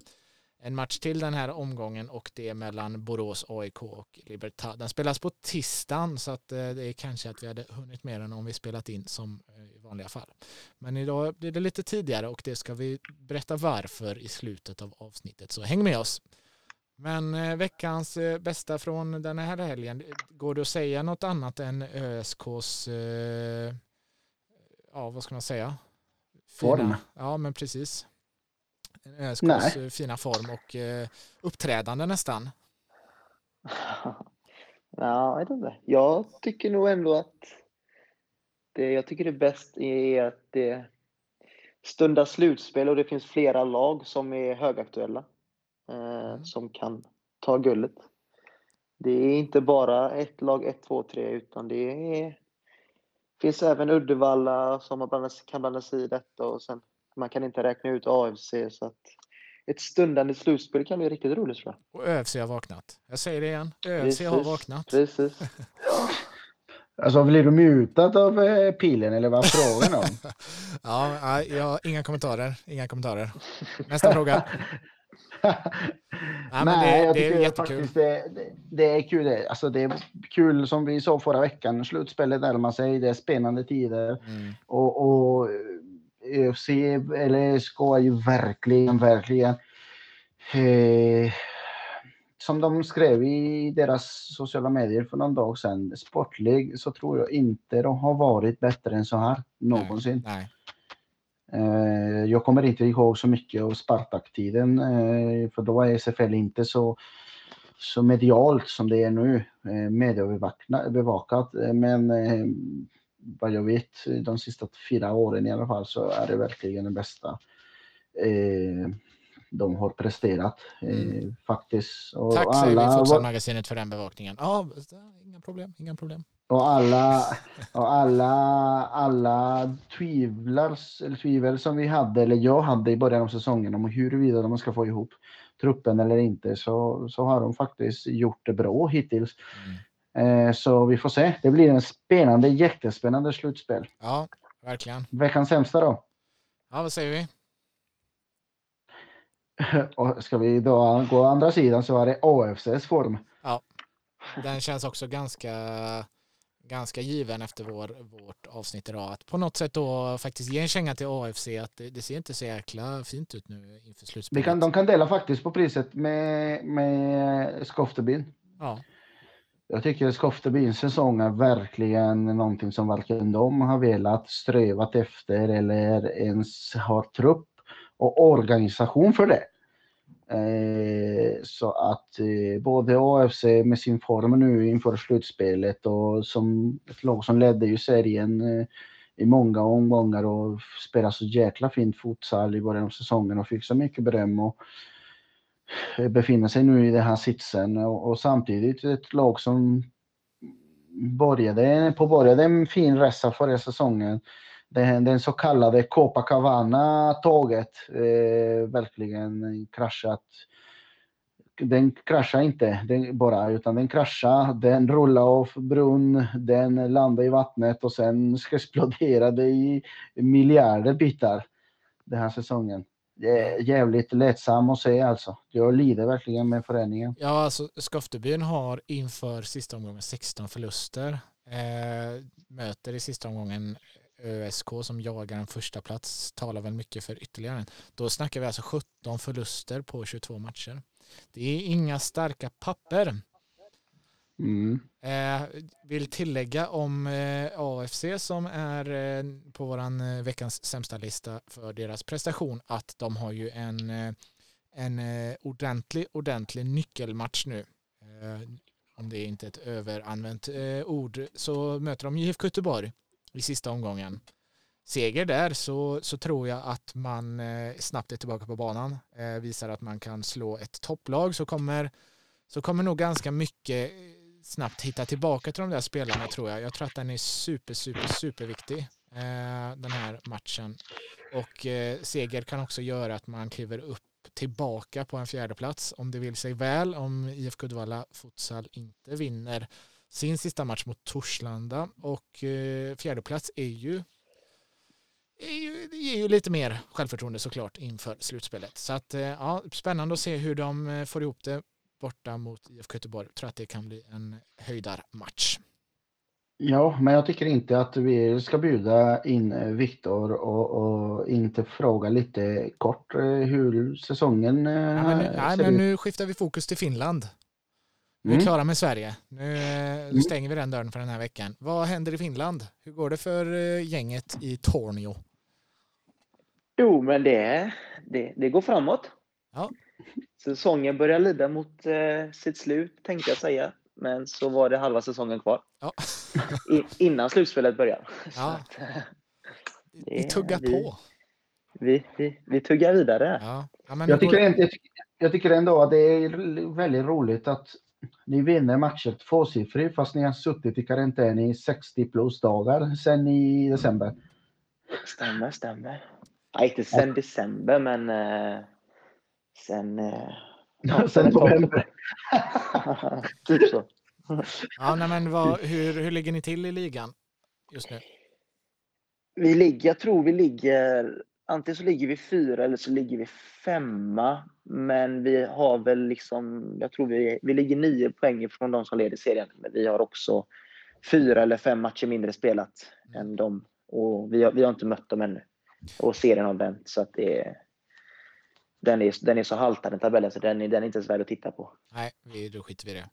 en match till den här omgången och det är mellan Borås, AIK och Libertad. Den spelas på tisdagen så att eh, det är kanske att vi hade hunnit mer än om vi spelat in som eh, i vanliga fall. Men idag blir det lite tidigare och det ska vi berätta varför i slutet av avsnittet så häng med oss. Men veckans bästa från den här helgen, går det att säga något annat än ÖSKs, ja vad ska man säga, Form. Fina, ja, men precis. ÖSKs eh, fina form och eh, uppträdande nästan. *laughs* Ja, jag vet inte. Jag tycker nog ändå att det jag tycker är bäst är att det stundar slutspel och det finns flera lag som är högaktuella. Eh, mm. Som kan ta guldet. Det är inte bara ett lag, ett, två, tre, utan det är finns även Uddevalla som man blandas, kan blanda sig i detta och sen man kan inte räkna ut AFC så att ett stundande slutspel kan bli riktigt roligt tror jag. Och ÖFC har vaknat. Jag säger det igen. ÖFC precis, har vaknat. Precis. *laughs* Alltså blir du mutad av eh, pilen eller vad är frågan om? ja, jag har inga kommentarer. Inga kommentarer. Nästa fråga. *laughs* *laughs* Nej, Nej det, jag tycker det är faktiskt det, det, det, är kul. Det. Alltså, det är kul som vi sa förra veckan. Slutspelet närmar sig. Det är spännande tider. Mm. Och, och UFC eller SK är ju verkligen, verkligen eh, som de skrev i deras sociala medier för någon dag sedan, sportlig så tror jag inte de har varit bättre än så här någonsin. Nej, nej. Eh, jag kommer inte ihåg så mycket av Spartak-tiden, eh, för då var SFL inte så, så medialt som det är nu, eh, mediebevakat. Men vad jag vet, de sista fyra åren i alla fall, så är det verkligen det bästa de har presterat mm. faktiskt. Och Tack alla, säger vi Fotbollsmagasinet för den bevakningen. Ja, inga problem, inga problem. Och alla, och alla, alla tvivlar, eller tvivel som vi hade, eller jag hade i början av säsongen om huruvida de ska få ihop truppen eller inte, så, så har de faktiskt gjort det bra hittills. Mm. Eh, så vi får se. Det blir en spännande, jättespännande slutspel. Ja, verkligen. Veckans sämsta då? Ja, vad säger vi? *laughs* Och ska vi då gå andra sidan så är det AFCs form. Ja, den känns också ganska ganska given efter vår, vårt avsnitt idag. Att på något sätt då faktiskt ge en känga till AFC att det, det ser inte så jäkla fint ut nu inför slutspelet. Kan, de kan dela faktiskt på priset med, med Skoftebyn. Ja. Jag tycker Skoftebyns säsong är verkligen någonting som varken de har velat strövat efter eller ens har trupp och organisation för det. Eh, så att eh, både AFC med sin form nu inför slutspelet och som ett lag som ledde ju serien eh, i många omgångar och spelade så jäkla fint futsal i början av säsongen och fick så mycket beröm och eh, befinner sig nu i den här sitsen. Och, och samtidigt ett lag som började, påbörjade en fin resa förra säsongen den, den så kallade Copacabana-tåget eh, verkligen kraschat. Den kraschade inte den bara, utan den kraschade, den rullade av bron, den landade i vattnet och sen exploderade i miljarder bitar den här säsongen. Det är jävligt lättsam att se alltså. Jag lider verkligen med föreningen. Ja, alltså Skoftebyn har inför sista omgången 16 förluster. Eh, möter i sista omgången ÖSK som jagar en första plats talar väl mycket för ytterligare en. Då snackar vi alltså 17 förluster på 22 matcher. Det är inga starka papper. Mm. Eh, vill tillägga om eh, AFC som är eh, på våran eh, veckans sämsta lista för deras prestation att de har ju en, eh, en eh, ordentlig, ordentlig nyckelmatch nu. om det inte är ett överanvänt ord så möter de IFK Göteborg i sista omgången. Seger där så, så tror jag att man eh, snabbt är tillbaka på banan. Eh, visar att man kan slå ett topplag så kommer, så kommer nog ganska mycket eh, snabbt hitta tillbaka till de där spelarna tror jag. Jag tror att den är super, super, super viktig eh, den här matchen. Och eh, seger kan också göra att man kliver upp tillbaka på en fjärde plats om det vill sig väl om IFK Uddevalla futsal inte vinner sin sista match mot Torslanda och eh, fjärdeplats är ju, är ju, det ger ju lite mer självförtroende såklart inför slutspelet. Så att, eh, ja, spännande att se hur de eh, får ihop det borta mot IFK Göteborg. Jag tror att det kan bli en höjdarmatch. Ja, men jag tycker inte att vi ska bjuda in Viktor och, och, inte fråga lite kort hur säsongen ja, men, ser nej, men Nu skiftar vi fokus till Finland. Vi är mm. klara med Sverige. Nu mm. stänger vi den dörren för den här veckan. Vad händer i Finland? Hur går det för eh, gänget i Tornio? Jo, men det, det, det går framåt. Ja. Säsongen börjar lida mot eh, sitt slut, tänkte jag säga. Men så var det halva säsongen kvar. Ja. *laughs* I, innan slutspelet börjar. Ja. Att, eh, vi tuggar vi, på. Vi, vi, vi tuggar vidare. Ja. Ja, jag, tycker, jag, jag tycker ändå att det är väldigt roligt att ni vinner matcher tvåsiffrigt fast ni har suttit i karantän i 60 plus dagar sedan i december. Stämmer, stämmer. Ja, inte sedan december, men eh, sen... Eh, ja, sen november. *laughs* typ så. ja, nej, men vad, hur, hur ligger ni till i ligan just nu? Vi ligger, jag tror vi ligger antingen så ligger vi fyra eller så ligger vi femma. Men vi har väl liksom, jag tror vi, vi ligger nio poäng från de som leder serien. Men vi har också fyra eller fem matcher mindre spelat mm. än dem. Och vi har, vi har inte mött dem ännu. Och serien har vänt så att det är, den är, den är så haltande tabellen så den är, den är inte ens värd att titta på. Nej, vi, då skiter vi i det.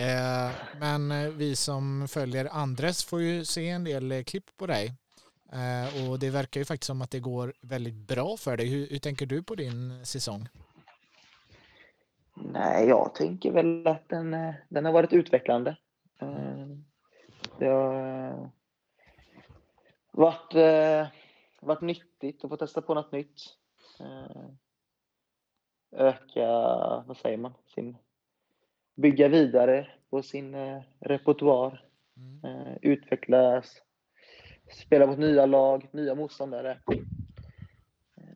Eh, men eh, vi som följer Andres får ju se en del eh, klipp på dig. Eh, och det verkar ju faktiskt som att det går väldigt bra för dig. Hur, hur tänker du på din säsong? Nej, jag tänker väl att den, eh, den har varit utvecklande. Eh, det har varit, varit nyttigt att få testa på något nytt. Öka, vad säger man, sin, bygga vidare på sin repertoar. Mm. Utvecklas spela mot nya lag, nya motståndare.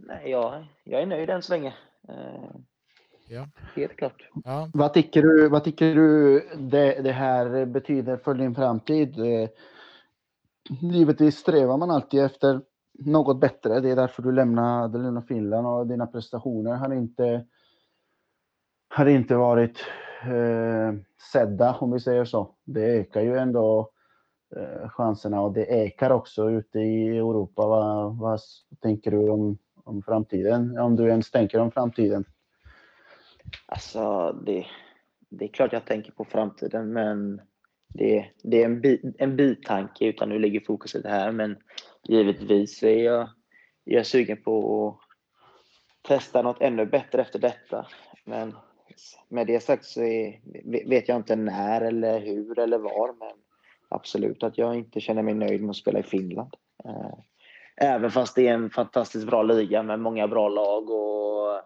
Nej, jag, jag är nöjd än så länge. Eh, ja. Helt klart. Ja. Vad tycker du, vad tycker du det, det här betyder för din framtid? Eh, givetvis strävar man alltid efter något bättre. Det är därför du lämnade, lämnade Finland och dina prestationer har inte, har inte varit eh, sedda, om vi säger så. Det ökar ju ändå Eh, Eh, chanserna och det ekar också ute i Europa. Vad, vad tänker du om, om framtiden? Om du ens tänker om framtiden? Alltså, det, det är klart jag tänker på framtiden, men det, det är en, bi, en bitanke utan nu ligger fokuset här. Men givetvis är jag, jag är sugen på att testa något ännu bättre efter detta. Men med det sagt så är, vet jag inte när eller hur eller var. Men absolut att jag inte känner mig nöjd med att spela i Finland. Eh, även fast det är en fantastiskt bra liga med många bra lag och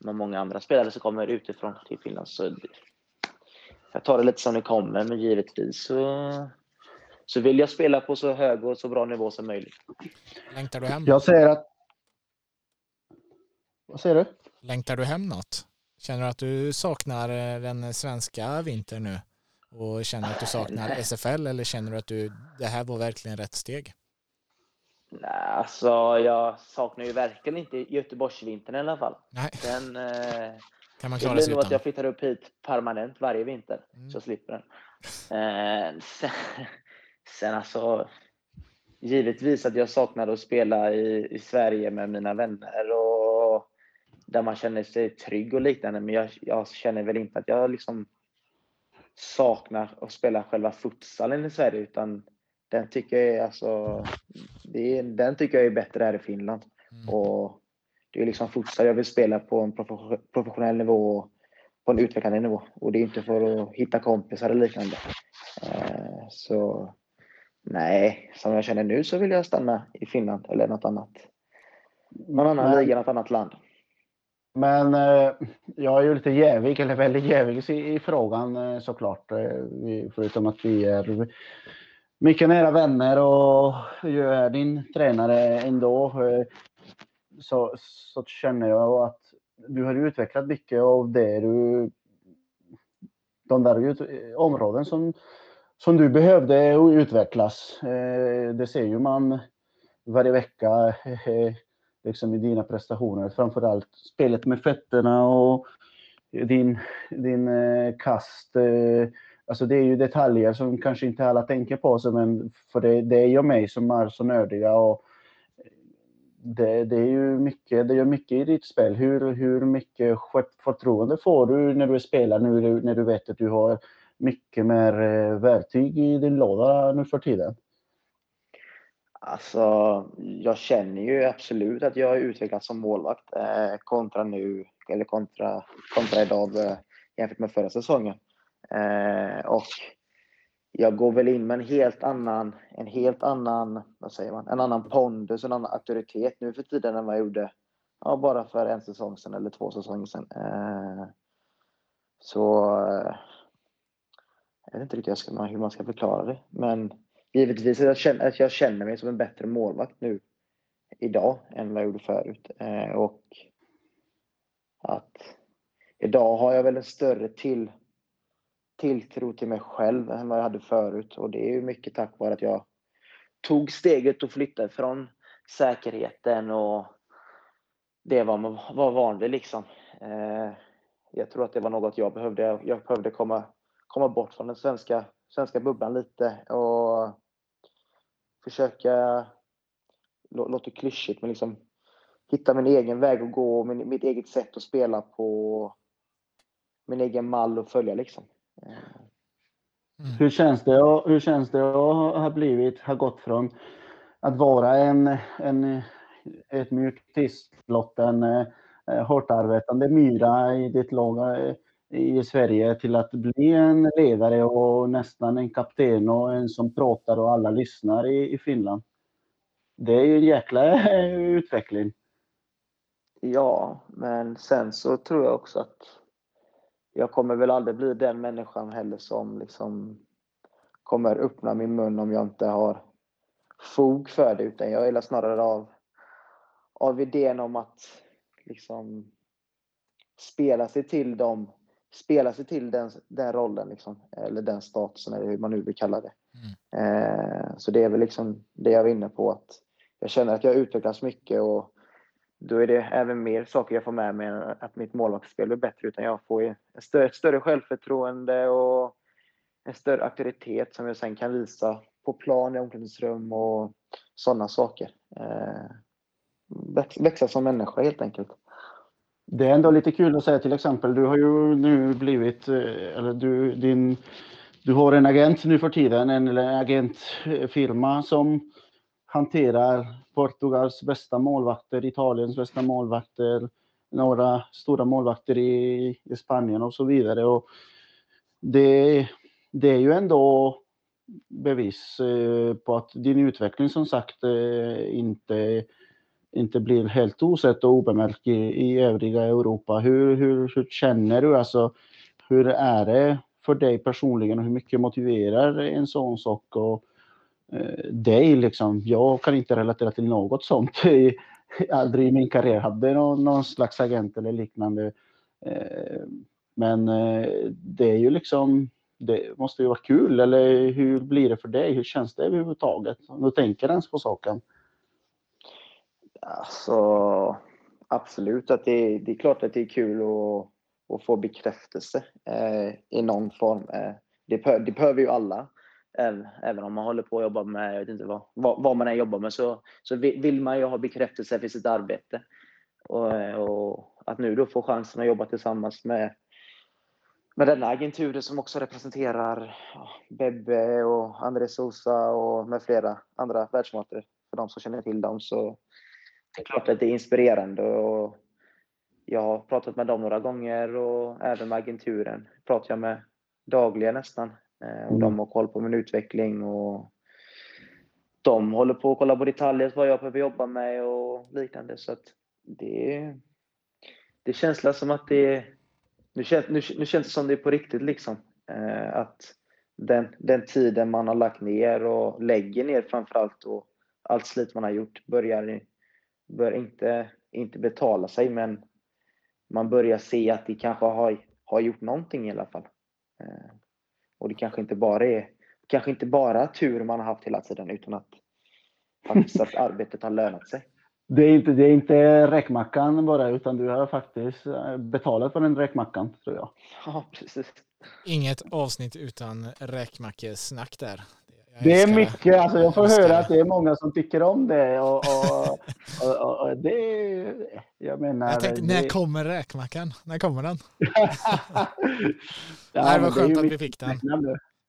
med många andra spelare som kommer utifrån till Finland. Så jag tar det lite som det kommer, men givetvis så, så vill jag spela på så hög och så bra nivå som möjligt. Längtar du hem? Jag säger att... Vad säger du? Längtar du hem något? Känner du att du saknar eh, den svenska vintern nu? Och känner att du saknar SFL eller känner du att du, det här var verkligen rätt steg? Nej, alltså jag saknar ju verkligen inte Göteborgsvintern i alla fall. Nej. Den, eh, kan man klara sig utan? nog att jag flyttar upp hit permanent varje vinter, mm. så jag slipper den. Eh, sen, *laughs* sen alltså, givetvis att jag saknar att spela i, i Sverige med mina vänner och där man känner sig trygg och liknande, men jag, jag känner väl inte att jag liksom saknar att spela själva futsalen i Sverige utan den tycker jag är, alltså, det är, den tycker jag är bättre här i Finland. Mm. Och det är liksom futsal jag vill spela på en professionell nivå och på en utvecklande nivå. Och det är inte för att hitta kompisar eller liknande. Eh, så nej, som jag känner nu så vill jag stanna i Finland eller något annat. Någon annan liga, något annat land. Men eh, jag är ju lite jävig, eller väldigt jävig i, i frågan eh, såklart. Eh, vi, förutom att vi är mycket nära vänner och jag är din tränare ändå. Eh, så, så känner jag att du har utvecklat mycket av det du... De där ut, eh, områden som, som du behövde utvecklas. Eh, det ser ju man varje vecka eh, *laughs* liksom i dina prestationer. Framförallt spelet med fötterna och din, din eh, kast. Eh, alltså det är ju detaljer som kanske inte alla tänker på, så men för det, det är ju mig som är så nördiga. Och det, det, är ju mycket, det gör mycket i ditt spel. Hur, hur mycket förtroende får du när du spelar nu när du vet att du har mycket mer eh, verktyg i din låda nu för tiden? Alltså, jag känner ju absolut att jag har utvecklats som målvakt eh, kontra nu, eller kontra, kontra idag eh, jämfört med förra säsongen. Eh, och jag går väl in med en helt annan, en helt annan, vad säger man, en annan pondus, en annan auktoritet nu för tiden än vad jag gjorde ja, bara för en säsong sedan eller två säsonger sedan. Eh, så eh, jag vet inte riktigt hur man ska förklara det, men givetvis att jag, känner, att jag känner mig som en bättre målvakt nu idag än vad jag gjorde förut. Eh, och att idag har jag väl en större till, tilltro till mig själv än vad jag hade förut. Och det är ju mycket tack vare att jag tog steget och flyttade från säkerheten och det var man var van vid liksom. Eh, jag tror att det var något jag behövde. Jag behövde komma, komma bort från den svenska, svenska bubblan lite och försöka, låter klyschigt, men liksom hitta min egen väg att gå, min, mitt eget sätt att spela på, min egen mall att följa liksom. Mm. Hur känns det, hur känns det att ha blivit, ha gått från att vara en, en ett mjuktisblott, en eh, hårt arbetande myra i ditt lag eh, i Sverige till att bli en ledare och nästan en kapten och en som pratar och alla lyssnar i, i Finland. Det är ju en jäkla *laughs* utveckling. Ja, men sen så tror jag också att jag kommer väl aldrig bli den människan heller som liksom kommer öppna min mun om jag inte har fog för det, utan jag gillar snarare av, av idén om att liksom spela sig till dem, spela sig till den, den rollen, liksom, eller den statusen, eller hur man nu vill kalla det. Mm. Eh, så det är väl liksom det jag var inne på, att jag känner att jag utvecklas mycket och då är det även mer saker jag får med mig än att mitt målvaktsspel blir bättre, utan jag får ett större, ett större självförtroende och en större auktoritet som jag sen kan visa på plan, i omklädningsrum och sådana saker. Eh, växa som människa helt enkelt. Det är ändå lite kul att säga till exempel, du har ju nu blivit, eh, eller du, din, du har en agent nu för tiden, en agentfirma som hanterar Portugals bästa målvakter, Italiens bästa målvakter, några stora målvakter i, i Spanien och så vidare. Och det, det är ju ändå bevis eh, på att din utveckling som sagt eh, inte, inte blir helt osett och obemärkt i, i övriga Europa. Hur, hur, hur känner du? Alltså, hur är det för dig personligen och hur mycket motiverar en sån sak? Och, eh, dig liksom. Jag kan inte relatera till något sånt. *laughs* Aldrig i min karriär hade någon, någon slags agent eller liknande. Eh, men eh, det är ju liksom det måste ju vara kul, eller hur blir det för dig? Hur känns det överhuvudtaget? Om du tänker ens på saken? Alltså, absolut att det, det är klart att det är kul att, att få bekräftelse eh, i någon form. Eh, det, det behöver ju alla. Även, om man håller på att jobba med, jag vet inte vad, vad, vad man än jobbar med, så, så vill man ju ha bekräftelse för sitt arbete. Och, och att nu då få chansen att jobba tillsammans med med denna agenturen som också representerar Bebbe och André Sosa och med flera andra världsmatcher för de som känner till dem. Så det är klart att det är inspirerande och jag har pratat med dem några gånger och även med agenturen pratar jag med dagligen nästan. Eh, och de mm. har koll på min utveckling och de håller på att kolla på detaljer, vad jag behöver jobba med och liknande. Så det, det känns som att det nu, känns, nu, nu känns det som det är på riktigt liksom. Eh, att den, den tiden man har lagt ner och lägger ner framförallt och allt slit man har gjort börjar, börjar inte, inte betala sig men man börjar se att det kanske har, har gjort någonting i alla fall. Eh, och det kanske inte bara är kanske inte bara tur man har haft hela tiden utan att faktiskt att *laughs* arbetet har lönat sig. Det är inte, det är inte räkmackan bara, utan du har faktiskt eh, betalat för den räkmackan, tror jag. Ja, precis. Inget avsnitt utan räkmackesnack där. Det är mycket, alltså jag får höra att det är många som tycker om det. Och, och, och, och det, jag menar... Jag tänkte, när kommer räkmackan? När kommer den? *laughs* *laughs* ja, det var skönt att vi fick den.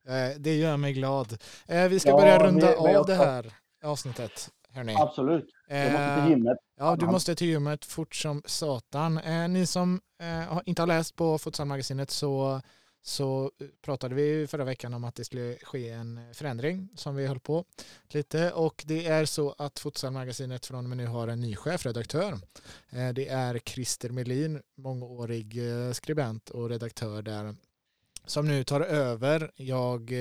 Eh, det gör mig glad. Eh, vi ska ja, börja runda men, av det här avsnittet. Hörni. Absolut. Jag måste till gymmet. Ja, du måste till gymmet fort som satan. Eh, ni som eh, inte har läst på Futsalmagasinet så, så eh, pratade vi förra veckan om att det skulle ske en förändring som vi höll på lite och det är så att Fotsalmagasinet från och med nu har en ny chefredaktör. Eh, det är Christer Melin, mångårig eh, skribent och redaktör där som nu tar över. Jag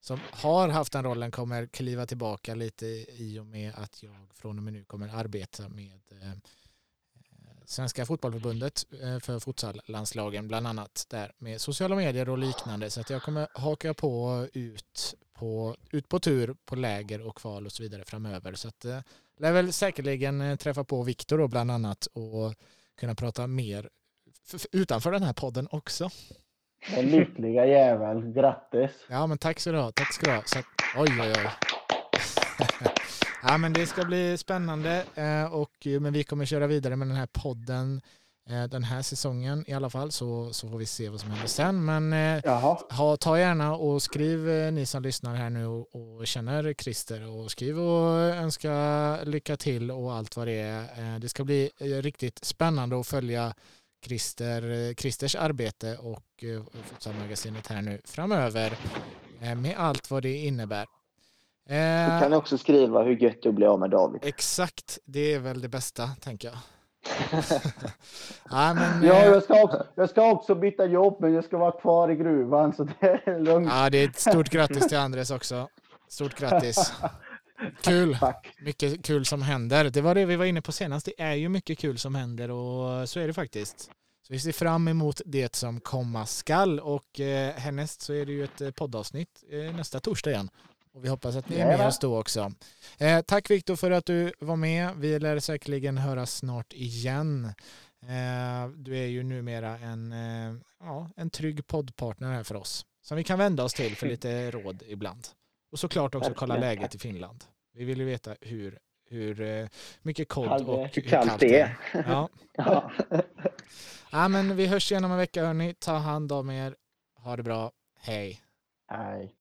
som har haft den rollen kommer kliva tillbaka lite i och med att jag från och med nu kommer arbeta med eh, Svenska fotbollförbundet eh, för futsallandslagen bland annat där med sociala medier och liknande så att jag kommer haka på ut på, ut på tur på läger och kval och så vidare framöver så att eh, lär väl säkerligen eh, träffa på Viktor då bland annat och kunna prata mer utanför den här podden också. Den lyckliga jävel, grattis! Ja men tack så du ha, tack ska du ha. Så att, oj oj oj. *laughs* Ja, men det ska bli spännande eh, och men vi kommer köra vidare med den här podden eh, den här säsongen i alla fall så, så får vi se vad som händer sen. Men eh, ha, ta gärna och skriv ni som lyssnar här nu och, och, känner Christer och skriv och önska lycka till och allt vad det är. Det ska bli riktigt spännande att följa Christer, Christers arbete och Futsalmagasinet här nu framöver med allt vad det innebär. Eh, du kan också skriva hur gött det blir av med David. Exakt, det är väl det bästa tänker jag. *laughs* ja, men, ja, eh, jag ska, också, jag ska också byta jobb, men jag ska vara kvar i gruvan, så det är lugnt. Ja, det är ett stort grattis till Andres också. Stort grattis. *laughs* Kul. Tack. Mycket kul som händer. Det var det vi var inne på senast. Det är ju mycket kul som händer och så är det faktiskt. Så vi ser fram emot det som komma skall och eh, härnäst så är det ju ett eh, poddavsnitt eh, nästa torsdag igen. Och vi hoppas att ni är med oss då också. Eh, tack Viktor för att du var med. Vi lär säkerligen höras snart igen. Eh, du är ju numera en, eh, ja, en trygg poddpartner här för oss. Som vi kan vända oss till för lite *laughs* råd ibland. Och såklart också kolla läget i Finland. Vi vill ju veta hur, hur eh, mycket kod och hur kallt det är. Ja. *laughs* ja. *laughs* ja, men vi hörs igen om en vecka hörni. Ta hand om er. Ha det bra. Hej. Hej.